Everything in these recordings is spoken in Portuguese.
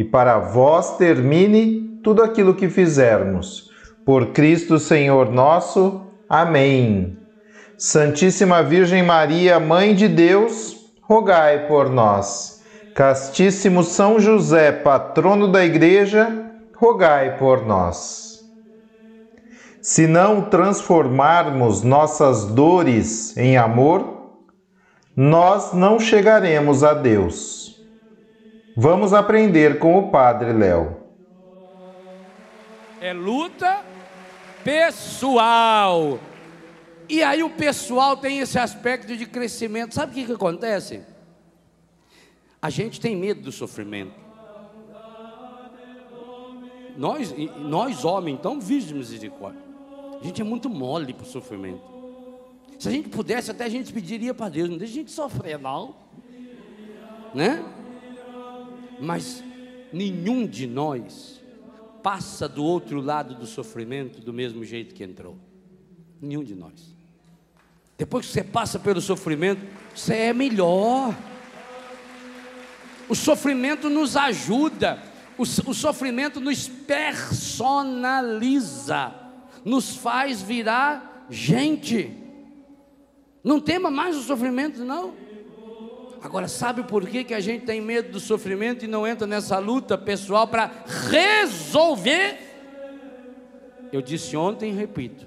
e para vós termine tudo aquilo que fizermos. Por Cristo Senhor nosso. Amém. Santíssima Virgem Maria, Mãe de Deus, rogai por nós. Castíssimo São José, patrono da Igreja, rogai por nós. Se não transformarmos nossas dores em amor, nós não chegaremos a Deus. Vamos aprender com o Padre Léo. É luta pessoal. E aí o pessoal tem esse aspecto de crescimento. Sabe o que, que acontece? A gente tem medo do sofrimento. Nós, nós homens, então, de misericórdia. A gente é muito mole para o sofrimento. Se a gente pudesse, até a gente pediria para Deus, não deixa a gente sofrer, não. Né? Mas nenhum de nós passa do outro lado do sofrimento do mesmo jeito que entrou. Nenhum de nós. Depois que você passa pelo sofrimento, você é melhor. O sofrimento nos ajuda, o, o sofrimento nos personaliza, nos faz virar gente. Não tema mais o sofrimento, não. Agora, sabe por que, que a gente tem medo do sofrimento e não entra nessa luta pessoal para resolver? Eu disse ontem e repito: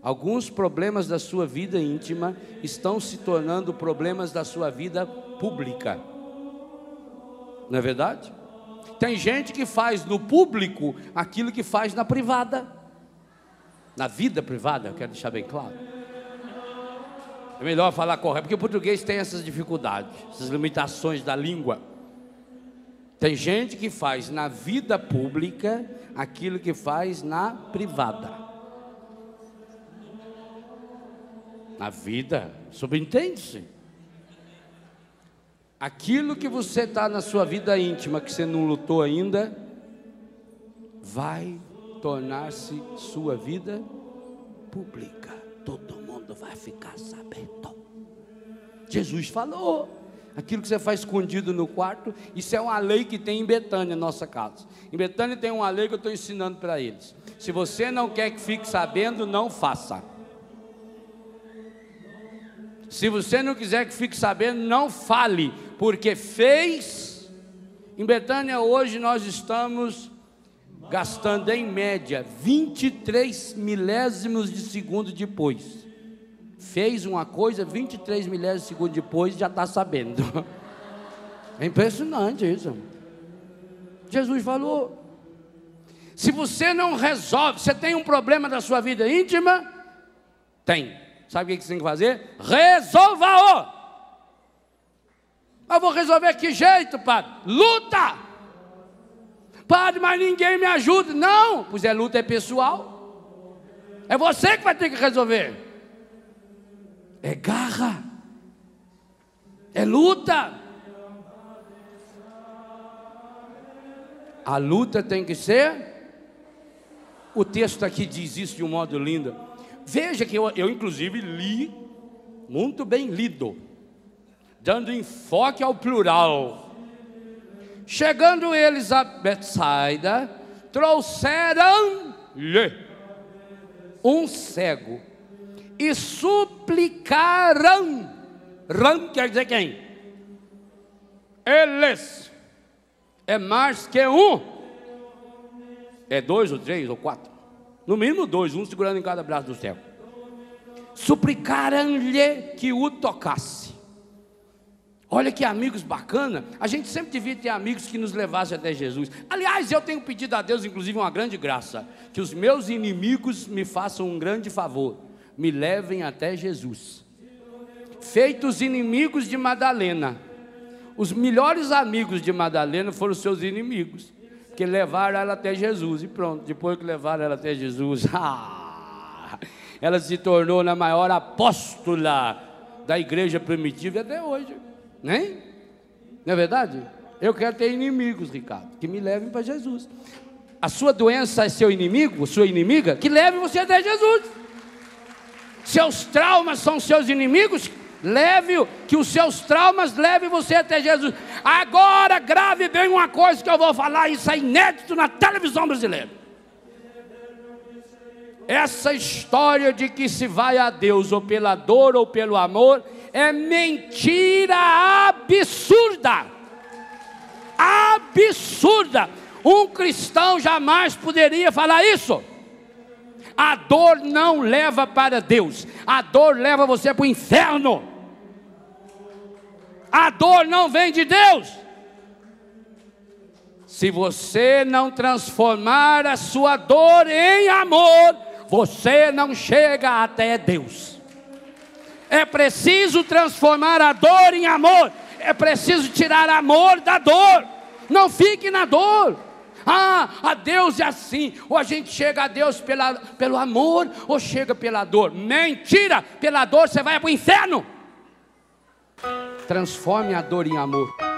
alguns problemas da sua vida íntima estão se tornando problemas da sua vida pública. Não é verdade? Tem gente que faz no público aquilo que faz na privada. Na vida privada, eu quero deixar bem claro. É melhor falar correto, porque o português tem essas dificuldades, essas limitações da língua. Tem gente que faz na vida pública aquilo que faz na privada. Na vida, subentende-se. Aquilo que você está na sua vida íntima, que você não lutou ainda, vai tornar-se sua vida pública. Todo mundo vai ficar sabendo. Jesus falou. Aquilo que você faz escondido no quarto, isso é uma lei que tem em Betânia, nossa casa. Em Betânia tem uma lei que eu estou ensinando para eles. Se você não quer que fique sabendo, não faça. Se você não quiser que fique sabendo, não fale, porque fez. Em Betânia hoje nós estamos gastando em média 23 milésimos de segundo depois. Fez uma coisa, 23 milésimos de segundo depois já está sabendo. É impressionante isso. Jesus falou: se você não resolve, você tem um problema da sua vida íntima? Tem. Sabe o que você tem que fazer? Resolva-o! Mas vou resolver que jeito, padre? Luta! Padre, mas ninguém me ajuda. Não, pois é luta é pessoal. É você que vai ter que resolver. É garra. É luta. A luta tem que ser. O texto aqui diz isso de um modo lindo. Veja que eu, eu inclusive li, muito bem lido, dando enfoque ao plural. Chegando eles a Betsaida, trouxeram-lhe um cego e suplicaram. Ram quer dizer quem? Eles. É mais que um. É dois ou três ou quatro. No mínimo dois, um segurando em cada braço do céu. Suplicaram-lhe que o tocasse. Olha que amigos bacana. A gente sempre devia ter amigos que nos levassem até Jesus. Aliás, eu tenho pedido a Deus, inclusive, uma grande graça: que os meus inimigos me façam um grande favor, me levem até Jesus. Feitos inimigos de Madalena, os melhores amigos de Madalena foram seus inimigos, que levaram ela até Jesus. E pronto, depois que levaram ela até Jesus, ah, ela se tornou na maior apóstola da igreja primitiva até hoje. Né? Não é verdade? Eu quero ter inimigos, Ricardo, que me levem para Jesus. A sua doença é seu inimigo, sua inimiga, que leve você até Jesus. Seus traumas são seus inimigos, leve que os seus traumas levem você até Jesus. Agora grave bem uma coisa que eu vou falar, isso é inédito na televisão brasileira. Essa história de que se vai a Deus ou pela dor ou pelo amor é mentira absurda. Absurda. Um cristão jamais poderia falar isso. A dor não leva para Deus, a dor leva você para o inferno. A dor não vem de Deus. Se você não transformar a sua dor em amor, você não chega até Deus. É preciso transformar a dor em amor. É preciso tirar amor da dor. Não fique na dor. Ah, a Deus é assim. Ou a gente chega a Deus pela, pelo amor, ou chega pela dor. Mentira! Pela dor você vai para o inferno. Transforme a dor em amor.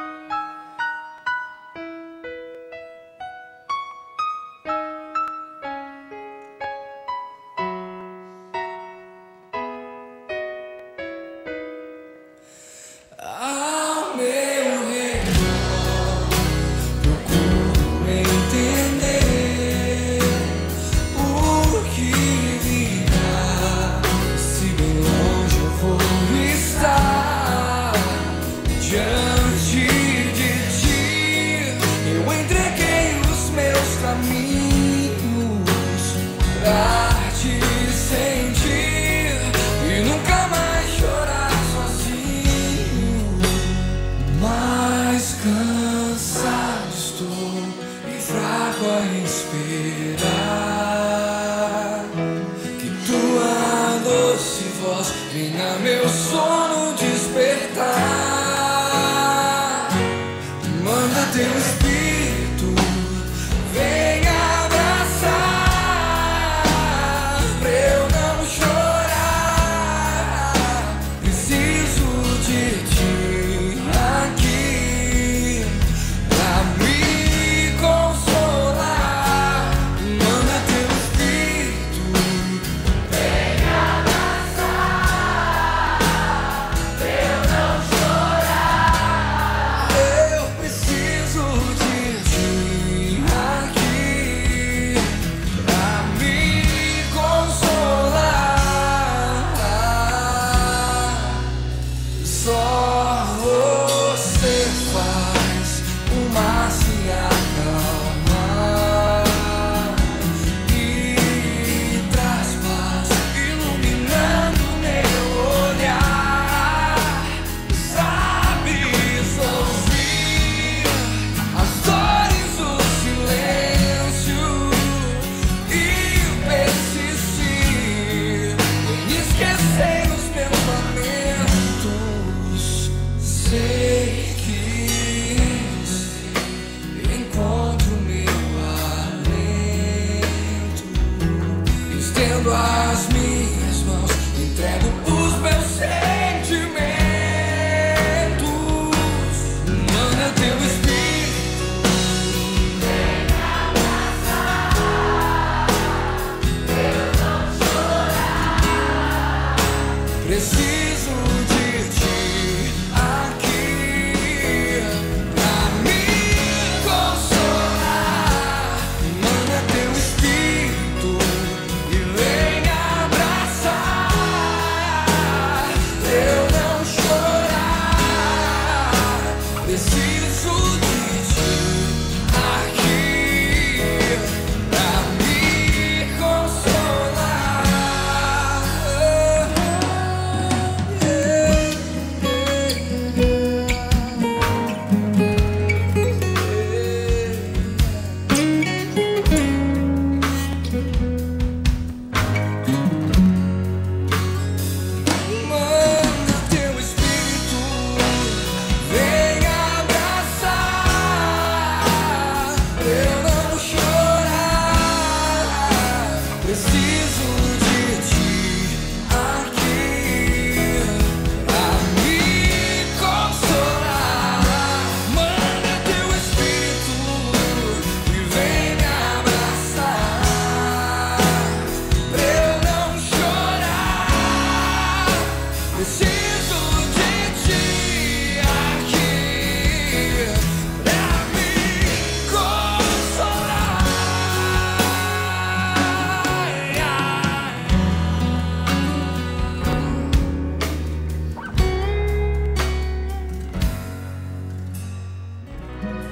Ilumina meu sonho.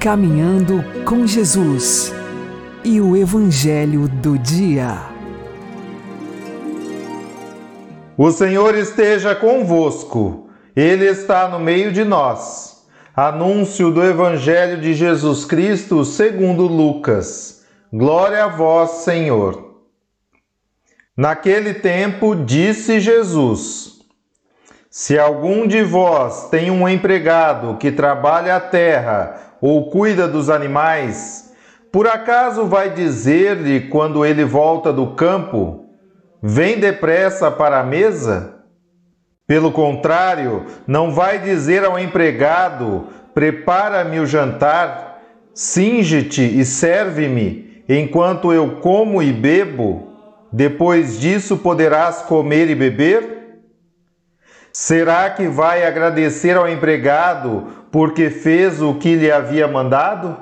Caminhando com Jesus e o Evangelho do Dia. O Senhor esteja convosco, Ele está no meio de nós. Anúncio do Evangelho de Jesus Cristo segundo Lucas. Glória a vós, Senhor. Naquele tempo disse Jesus: Se algum de vós tem um empregado que trabalha a terra, ou cuida dos animais, por acaso vai dizer-lhe quando ele volta do campo: Vem depressa para a mesa? Pelo contrário, não vai dizer ao empregado: Prepara-me o jantar, singe-te e serve-me, enquanto eu como e bebo? Depois disso poderás comer e beber? Será que vai agradecer ao empregado porque fez o que lhe havia mandado?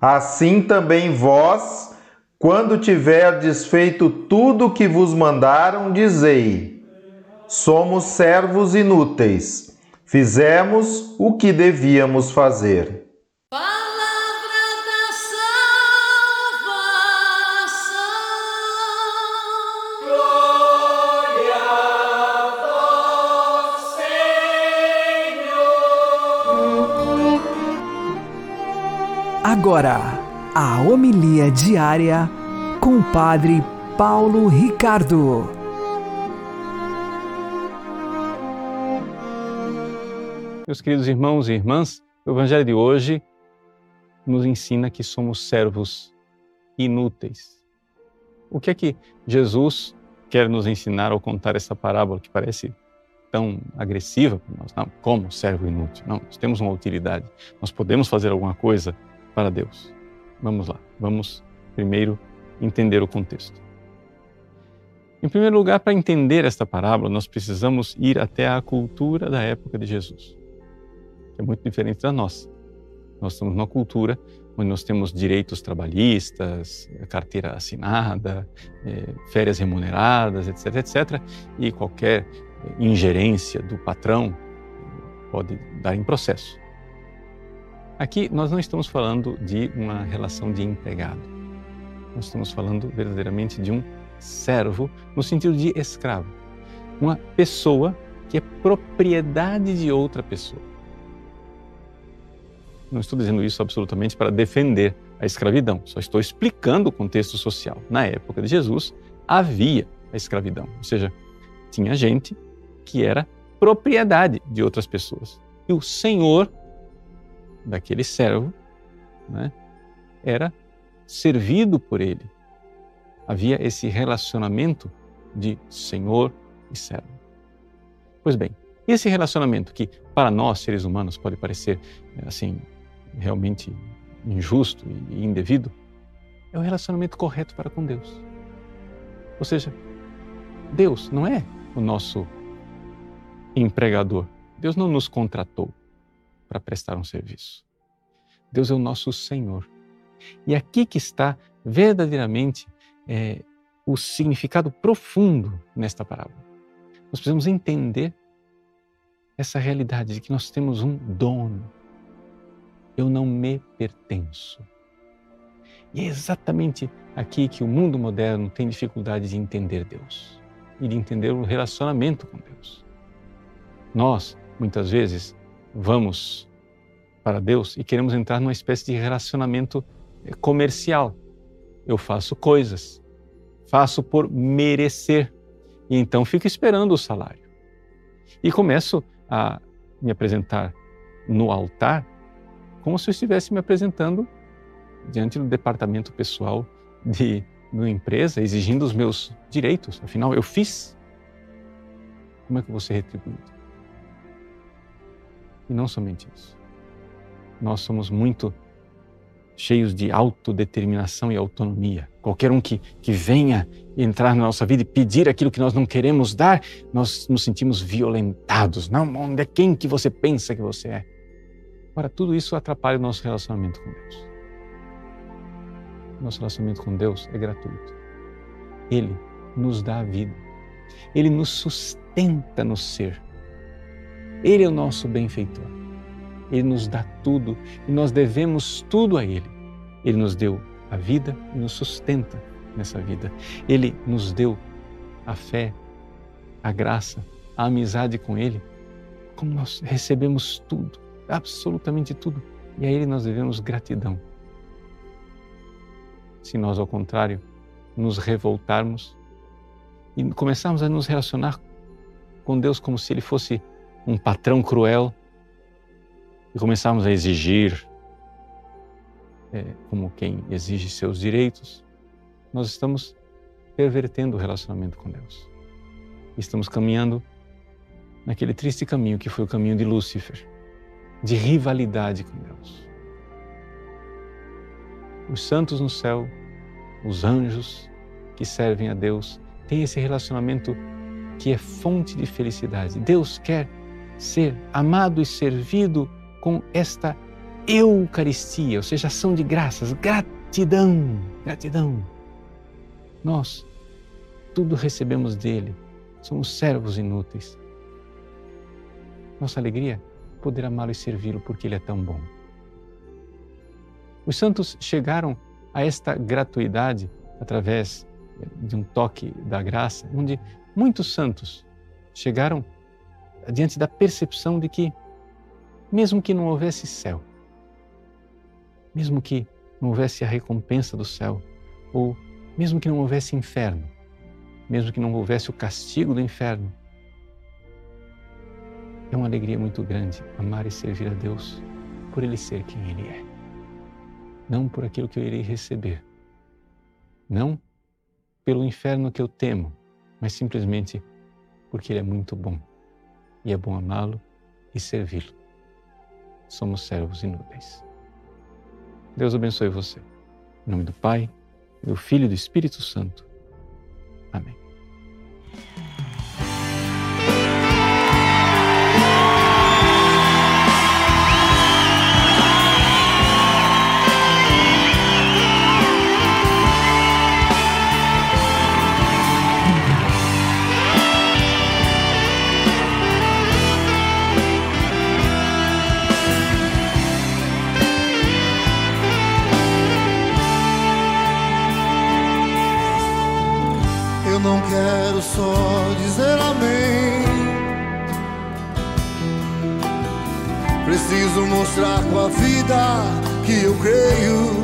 Assim também vós, quando tiverdes feito tudo o que vos mandaram, dizei: Somos servos inúteis, fizemos o que devíamos fazer. Agora, a homilia diária com o Padre Paulo Ricardo. Meus queridos irmãos e irmãs, o Evangelho de hoje nos ensina que somos servos inúteis. O que é que Jesus quer nos ensinar ao contar essa parábola que parece tão agressiva para nós? Não, como servo inútil? Não, nós temos uma utilidade, nós podemos fazer alguma coisa para Deus. Vamos lá, vamos primeiro entender o contexto. Em primeiro lugar, para entender esta parábola, nós precisamos ir até a cultura da época de Jesus, que é muito diferente da nossa. Nós estamos numa cultura onde nós temos direitos trabalhistas, carteira assinada, é, férias remuneradas, etc, etc, e qualquer ingerência do patrão pode dar em processo. Aqui nós não estamos falando de uma relação de empregado. Nós estamos falando verdadeiramente de um servo no sentido de escravo. Uma pessoa que é propriedade de outra pessoa. Não estou dizendo isso absolutamente para defender a escravidão, só estou explicando o contexto social. Na época de Jesus, havia a escravidão, ou seja, tinha gente que era propriedade de outras pessoas. E o Senhor daquele servo né, era servido por ele. Havia esse relacionamento de senhor e servo. Pois bem, esse relacionamento que para nós seres humanos pode parecer assim realmente injusto e indevido, é o relacionamento correto para com Deus. Ou seja, Deus não é o nosso empregador. Deus não nos contratou para prestar um serviço. Deus é o nosso Senhor. E aqui que está verdadeiramente é, o significado profundo nesta parábola. Nós precisamos entender essa realidade de que nós temos um dono. Eu não me pertenço. E é exatamente aqui que o mundo moderno tem dificuldade de entender Deus e de entender o relacionamento com Deus. Nós, muitas vezes, vamos para Deus e queremos entrar numa espécie de relacionamento eh, comercial. Eu faço coisas, faço por merecer e então fico esperando o salário. E começo a me apresentar no altar como se eu estivesse me apresentando diante do departamento pessoal de numa empresa exigindo os meus direitos. Afinal, eu fiz. Como é que eu vou ser retribuído? E não somente isso. Nós somos muito cheios de autodeterminação e autonomia. Qualquer um que, que venha entrar na nossa vida e pedir aquilo que nós não queremos dar, nós nos sentimos violentados. Não, onde é quem que você pensa que você é? Ora, tudo isso atrapalha o nosso relacionamento com Deus. Nosso relacionamento com Deus é gratuito. Ele nos dá a vida. Ele nos sustenta no ser. Ele é o nosso benfeitor. Ele nos dá tudo e nós devemos tudo a Ele. Ele nos deu a vida e nos sustenta nessa vida. Ele nos deu a fé, a graça, a amizade com Ele. Como nós recebemos tudo, absolutamente tudo, e a Ele nós devemos gratidão. Se nós, ao contrário, nos revoltarmos e começarmos a nos relacionar com Deus como se Ele fosse um patrão cruel e começarmos a exigir, é, como quem exige seus direitos, nós estamos pervertendo o relacionamento com Deus. Estamos caminhando naquele triste caminho que foi o caminho de Lúcifer, de rivalidade com Deus. Os santos no céu, os anjos que servem a Deus, têm esse relacionamento que é fonte de felicidade. Deus quer ser amado e servido com esta Eucaristia, ou seja, ação de graças, gratidão, gratidão. Nós tudo recebemos dele, somos servos inúteis. Nossa alegria poder amá-lo e servi-lo porque ele é tão bom. Os santos chegaram a esta gratuidade através de um toque da graça, onde muitos santos chegaram diante da percepção de que mesmo que não houvesse céu, mesmo que não houvesse a recompensa do céu, ou mesmo que não houvesse inferno, mesmo que não houvesse o castigo do inferno, é uma alegria muito grande amar e servir a Deus por Ele ser quem Ele é. Não por aquilo que eu irei receber. Não pelo inferno que eu temo, mas simplesmente porque Ele é muito bom. E é bom amá-lo e servi-lo somos servos inúteis. Deus abençoe você. Em nome do Pai, do Filho e do Espírito Santo. Amém. Vida que eu creio.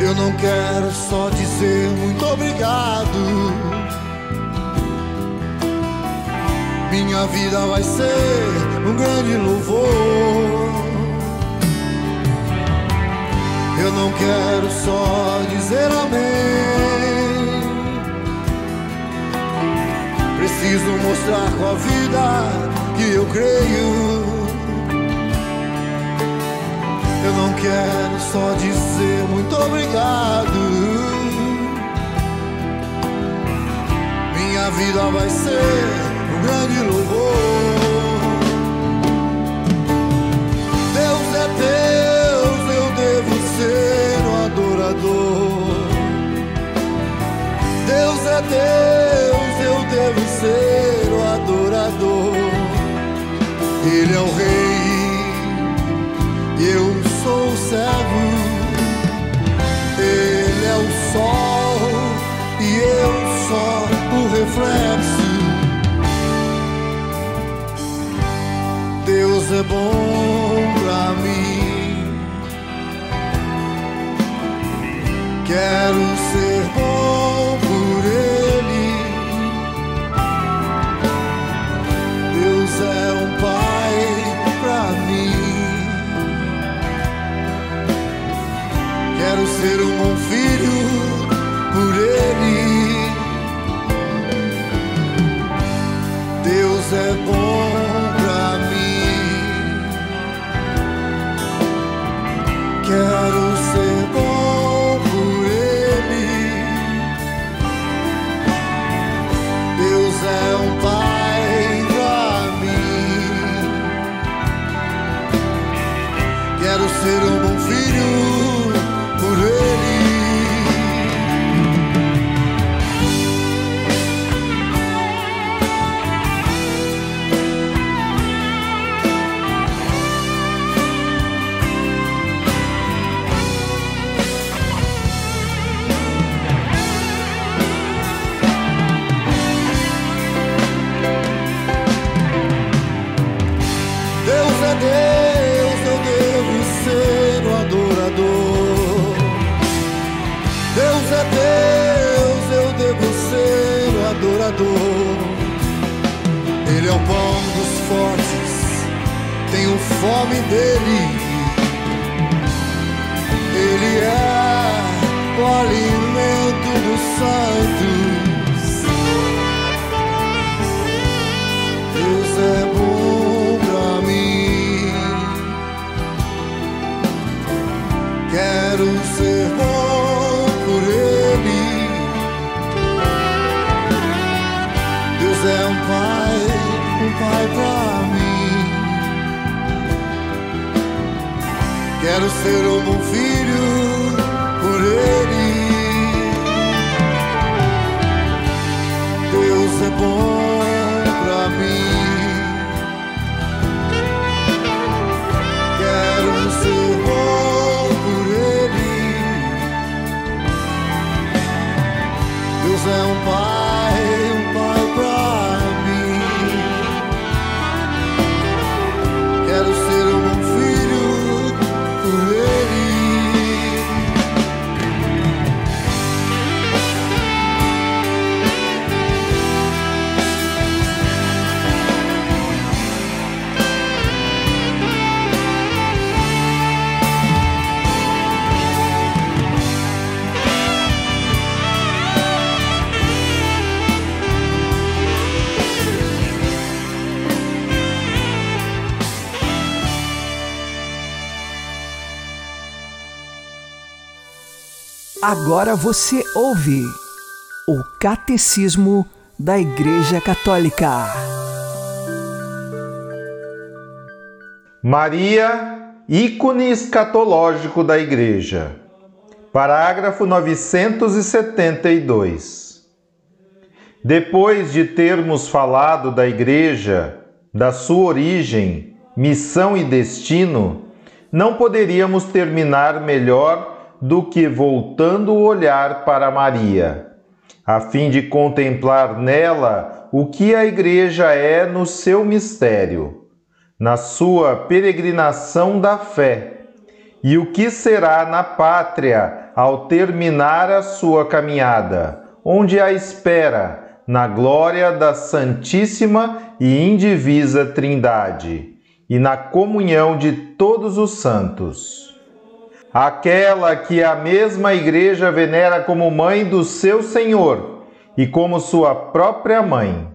Eu não quero só dizer muito obrigado. Minha vida vai ser um grande louvor. Eu não quero só dizer amém. Preciso mostrar com a vida que eu creio. Eu não quero só dizer muito obrigado. Minha vida vai ser um grande louvor. Deus é Deus, eu devo ser um adorador. Deus é Deus, eu devo ser um adorador. Ele é o rei, reflexo. Deus é bom pra mim. Quero Quero ser um bom filho por Ele. Deus é bom Agora você ouve o Catecismo da Igreja Católica. Maria, ícone escatológico da Igreja. Parágrafo 972. Depois de termos falado da Igreja, da sua origem, missão e destino, não poderíamos terminar melhor do que voltando o olhar para Maria, a fim de contemplar nela o que a Igreja é no seu mistério, na sua peregrinação da fé, e o que será na pátria ao terminar a sua caminhada, onde a espera na glória da Santíssima e Indivisa Trindade e na comunhão de todos os santos aquela que a mesma Igreja venera como mãe do seu Senhor e como sua própria mãe.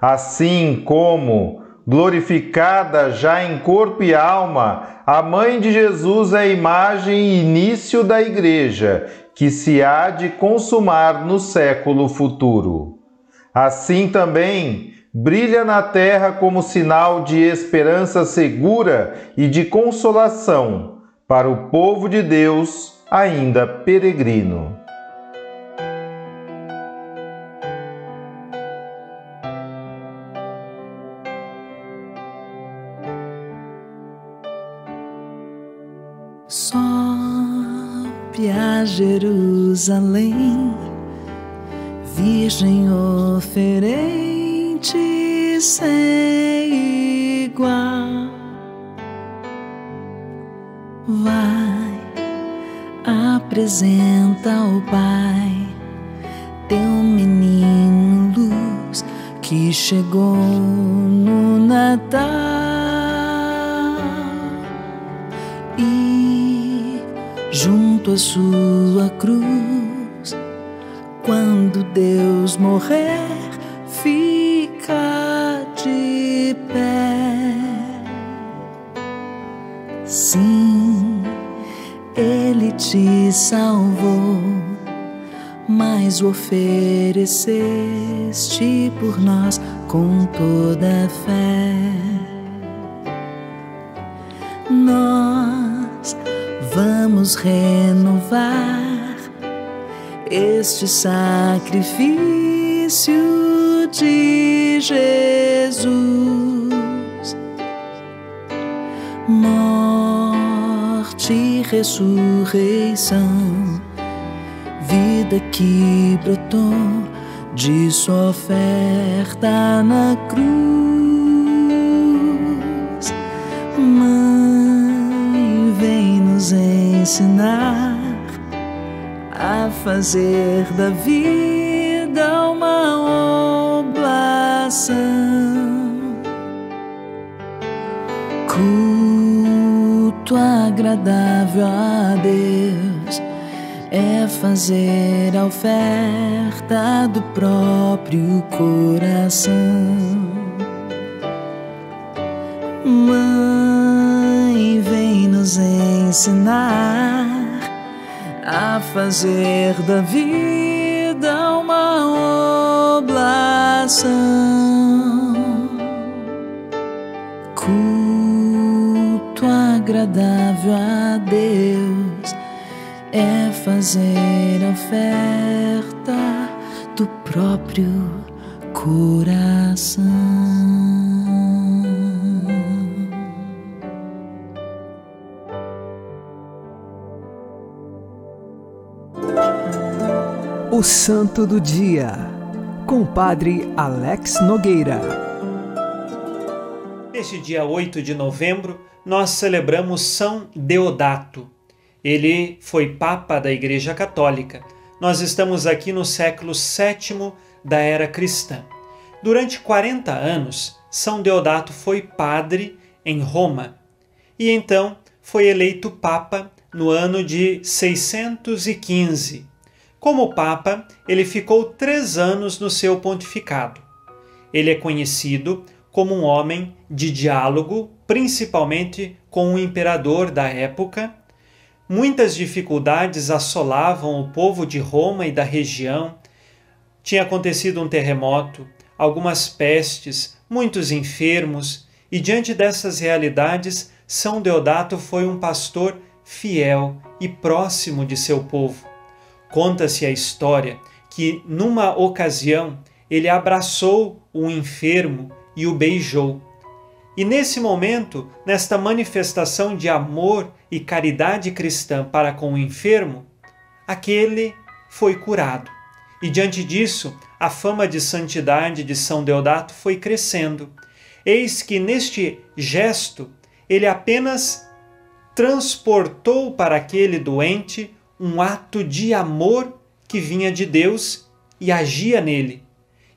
Assim como, glorificada já em corpo e alma, a mãe de Jesus é a imagem e início da Igreja, que se há de consumar no século futuro. Assim também, brilha na terra como sinal de esperança segura e de consolação para o povo de Deus ainda peregrino. Sobe a Jerusalém, Virgem oferente apresenta ao Pai. Teu menino luz que chegou no Natal. E junto à sua cruz, quando Deus morrer, ofereceste por nós com toda a fé. Nós vamos renovar este sacrifício de Jesus. morte e ressurreição, vida que brotou de sua oferta na cruz. Mãe, vem nos ensinar a fazer da vida uma oblação. Culto agradável a Deus é fazer a oferta do próprio coração. Mãe, vem nos ensinar a fazer da vida uma oblação. Culto agradável a Deus é fazer a oferta do próprio coração. O Santo do Dia, com o Padre Alex Nogueira. Neste dia 8 de novembro, nós celebramos São Deodato. Ele foi Papa da Igreja Católica. Nós estamos aqui no século VII da era cristã. Durante 40 anos, São Deodato foi padre em Roma e então foi eleito Papa no ano de 615 como Papa, ele ficou três anos no seu pontificado. Ele é conhecido como um homem de diálogo, principalmente com o imperador da época. Muitas dificuldades assolavam o povo de Roma e da região. Tinha acontecido um terremoto, algumas pestes, muitos enfermos, e diante dessas realidades, São Deodato foi um pastor fiel e próximo de seu povo. Conta-se a história que, numa ocasião, ele abraçou um enfermo e o beijou. E nesse momento, nesta manifestação de amor e caridade cristã para com o enfermo, aquele foi curado. E diante disso, a fama de santidade de São Deodato foi crescendo. Eis que neste gesto, ele apenas transportou para aquele doente um ato de amor que vinha de Deus e agia nele.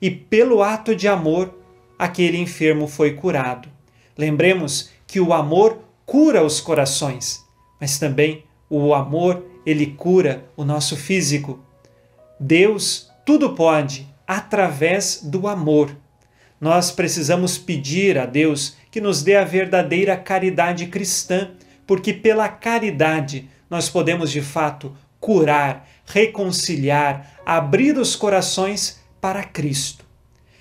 E pelo ato de amor, aquele enfermo foi curado. Lembremos que o amor cura os corações, mas também o amor, ele cura o nosso físico. Deus tudo pode através do amor. Nós precisamos pedir a Deus que nos dê a verdadeira caridade cristã, porque pela caridade nós podemos de fato curar, reconciliar, abrir os corações para Cristo.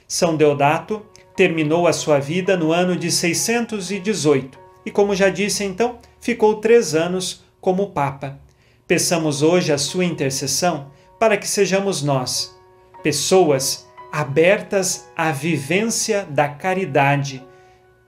São Deodato terminou a sua vida no ano de 618 e, como já disse então, ficou três anos como Papa. Peçamos hoje a sua intercessão para que sejamos nós, pessoas abertas à vivência da caridade,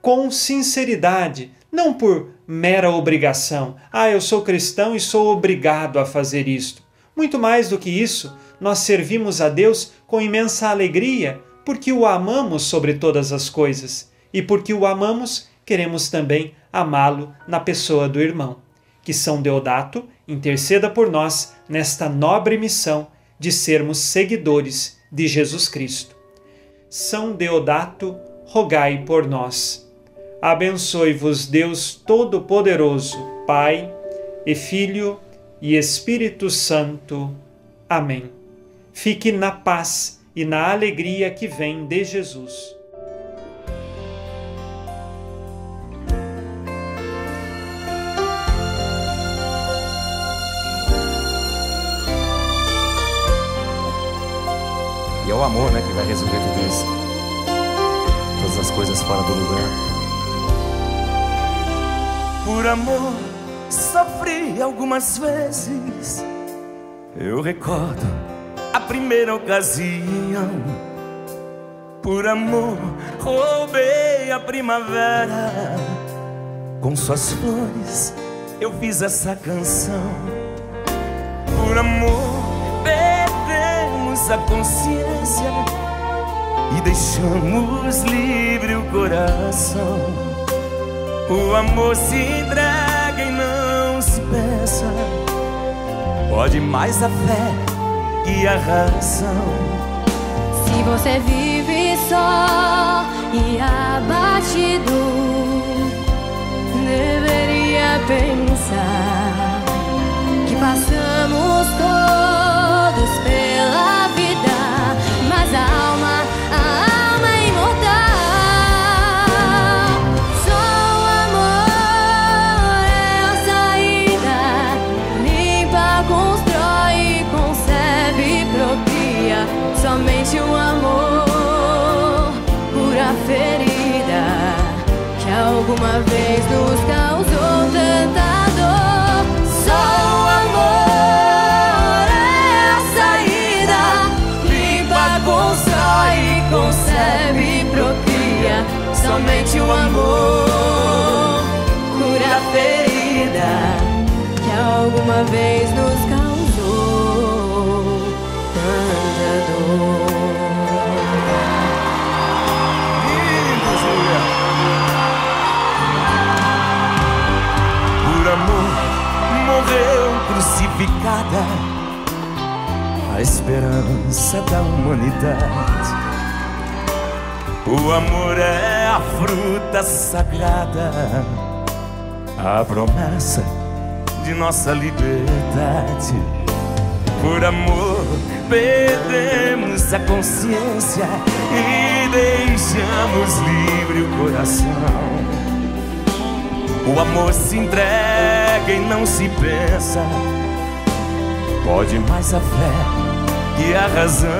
com sinceridade, não por mera obrigação. Ah, eu sou cristão e sou obrigado a fazer isto. Muito mais do que isso, nós servimos a Deus com imensa alegria, porque o amamos sobre todas as coisas. E porque o amamos, queremos também amá-lo na pessoa do irmão. Que São Deodato interceda por nós nesta nobre missão de sermos seguidores de Jesus Cristo. São Deodato, rogai por nós. Abençoe-vos Deus Todo-Poderoso, Pai e Filho e Espírito Santo. Amém. Fique na paz e na alegria que vem de Jesus. E é o amor, né, que vai resolver tudo isso. Todas as coisas fora do lugar. Por amor sofri algumas vezes. Eu recordo a primeira ocasião. Por amor roubei a primavera. Com suas flores eu fiz essa canção. Por amor perdemos a consciência e deixamos livre o coração. O amor se entrega e não se peça. Pode mais a fé e a razão. Se você vive só e abatido, deveria pensar que passamos todos pela vida, mas a alma, Somente o amor cura a ferida que alguma vez nos causou tanta dor. Por amor morreu crucificada a esperança da humanidade. O amor é a fruta sagrada, a promessa de nossa liberdade. Por amor perdemos a consciência e deixamos livre o coração. O amor se entrega e não se pensa. Pode mais a fé e a razão.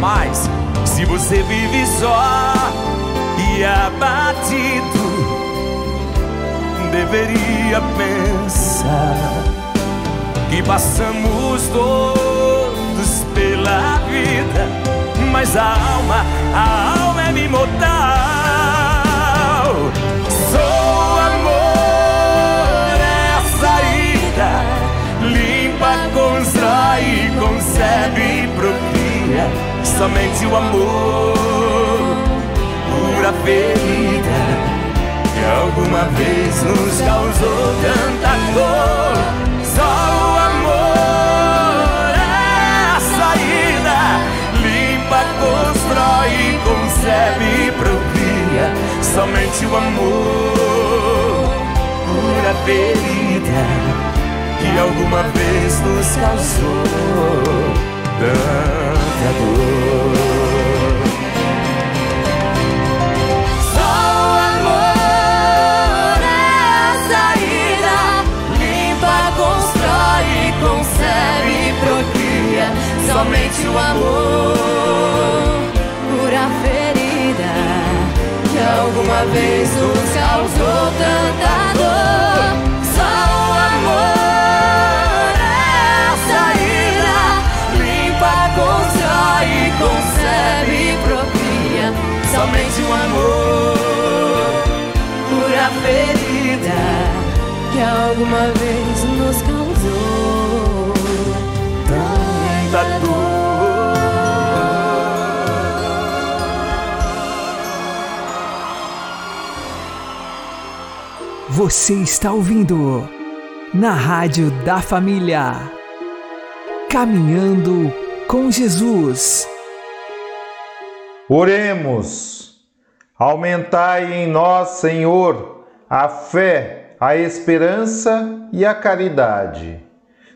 Mas se você vive só e abatido, deveria pensar que passamos todos pela vida, mas a alma, a alma é imortal. Sou amor, é a saída, limpa, constrói, concebe, procria. Somente o amor a ferida que alguma vez nos causou tanta dor. Só o amor é a saída, limpa, constrói, concebe, procria. Somente o amor cura a ferida que alguma vez nos causou tanta dor. Amor cura ferida que alguma vez nos causou tanta dor. Só o amor é a saída, limpa, constrói, concebe, procria. Somente o amor cura ferida que alguma vez nos Você está ouvindo na Rádio da Família. Caminhando com Jesus. Oremos. Aumentai em nós, Senhor, a fé, a esperança e a caridade.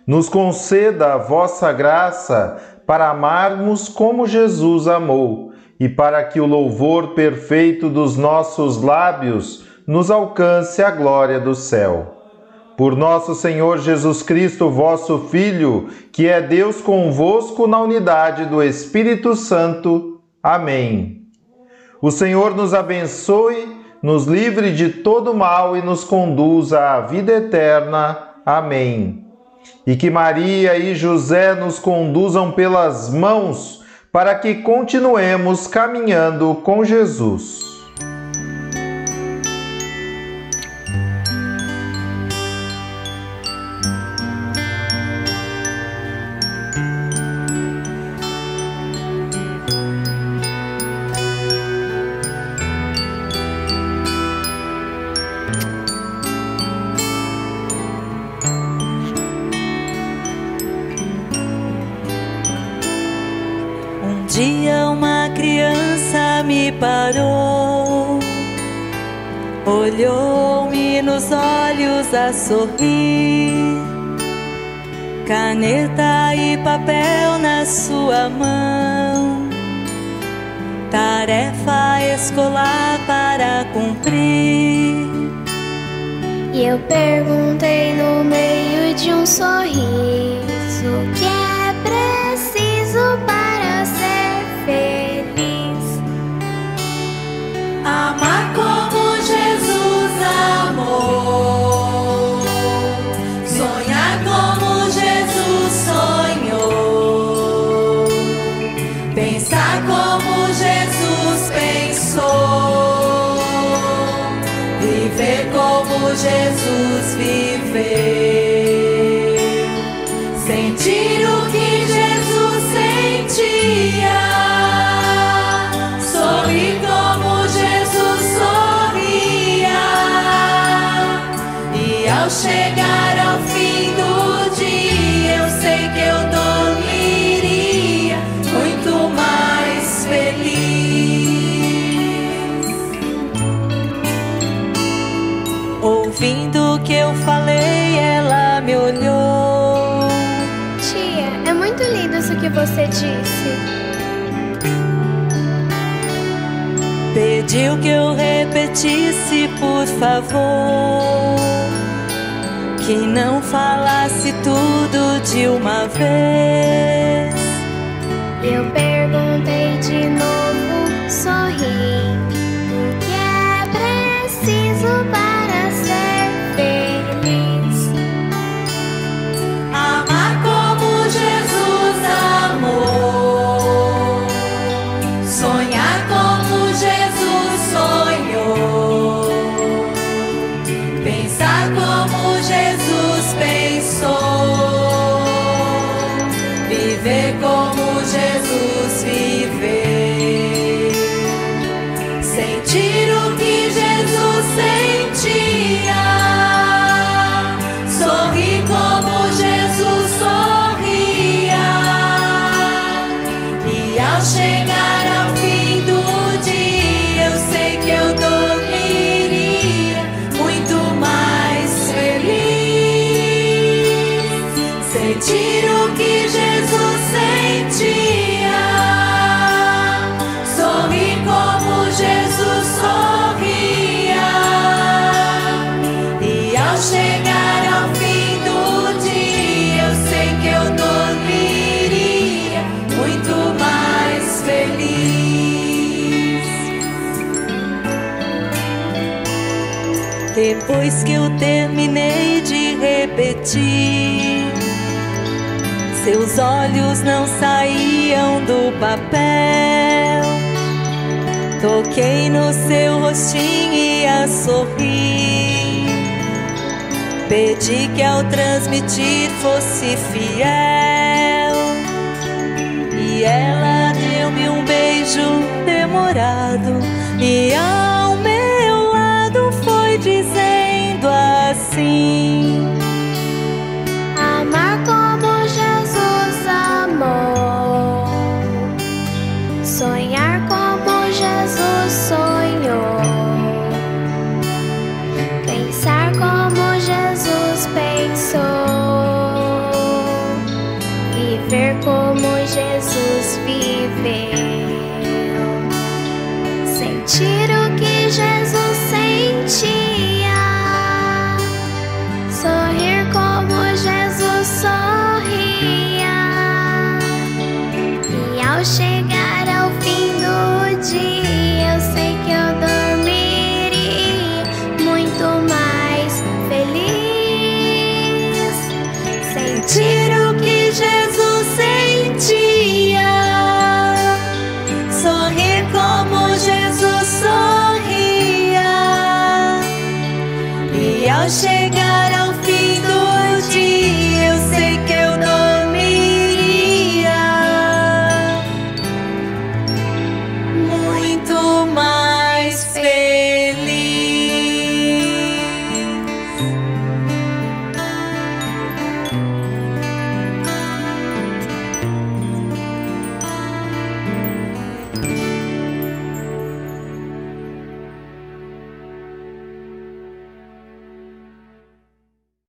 Nos conceda a vossa graça para amarmos como Jesus amou e para que o louvor perfeito dos nossos lábios nos alcance a glória do céu. Por nosso Senhor Jesus Cristo, vosso Filho, que é Deus convosco na unidade do Espírito Santo. Amém. O Senhor nos abençoe, nos livre de todo mal e nos conduza à vida eterna. Amém. E que Maria e José nos conduzam pelas mãos para que continuemos caminhando com Jesus. dia uma criança me parou, olhou-me nos olhos a sorrir, caneta e papel na sua mão, tarefa escolar para cumprir. E eu perguntei no meio de um sorriso. Mamaco. que você disse: Pediu que eu repetisse, por favor. Que não falasse tudo de uma vez. Eu depois que eu terminei de repetir. Seus olhos não saíam do papel. Toquei no seu rostinho e a sorri Pedi que ao transmitir fosse fiel. E ela deu-me um beijo demorado e a see.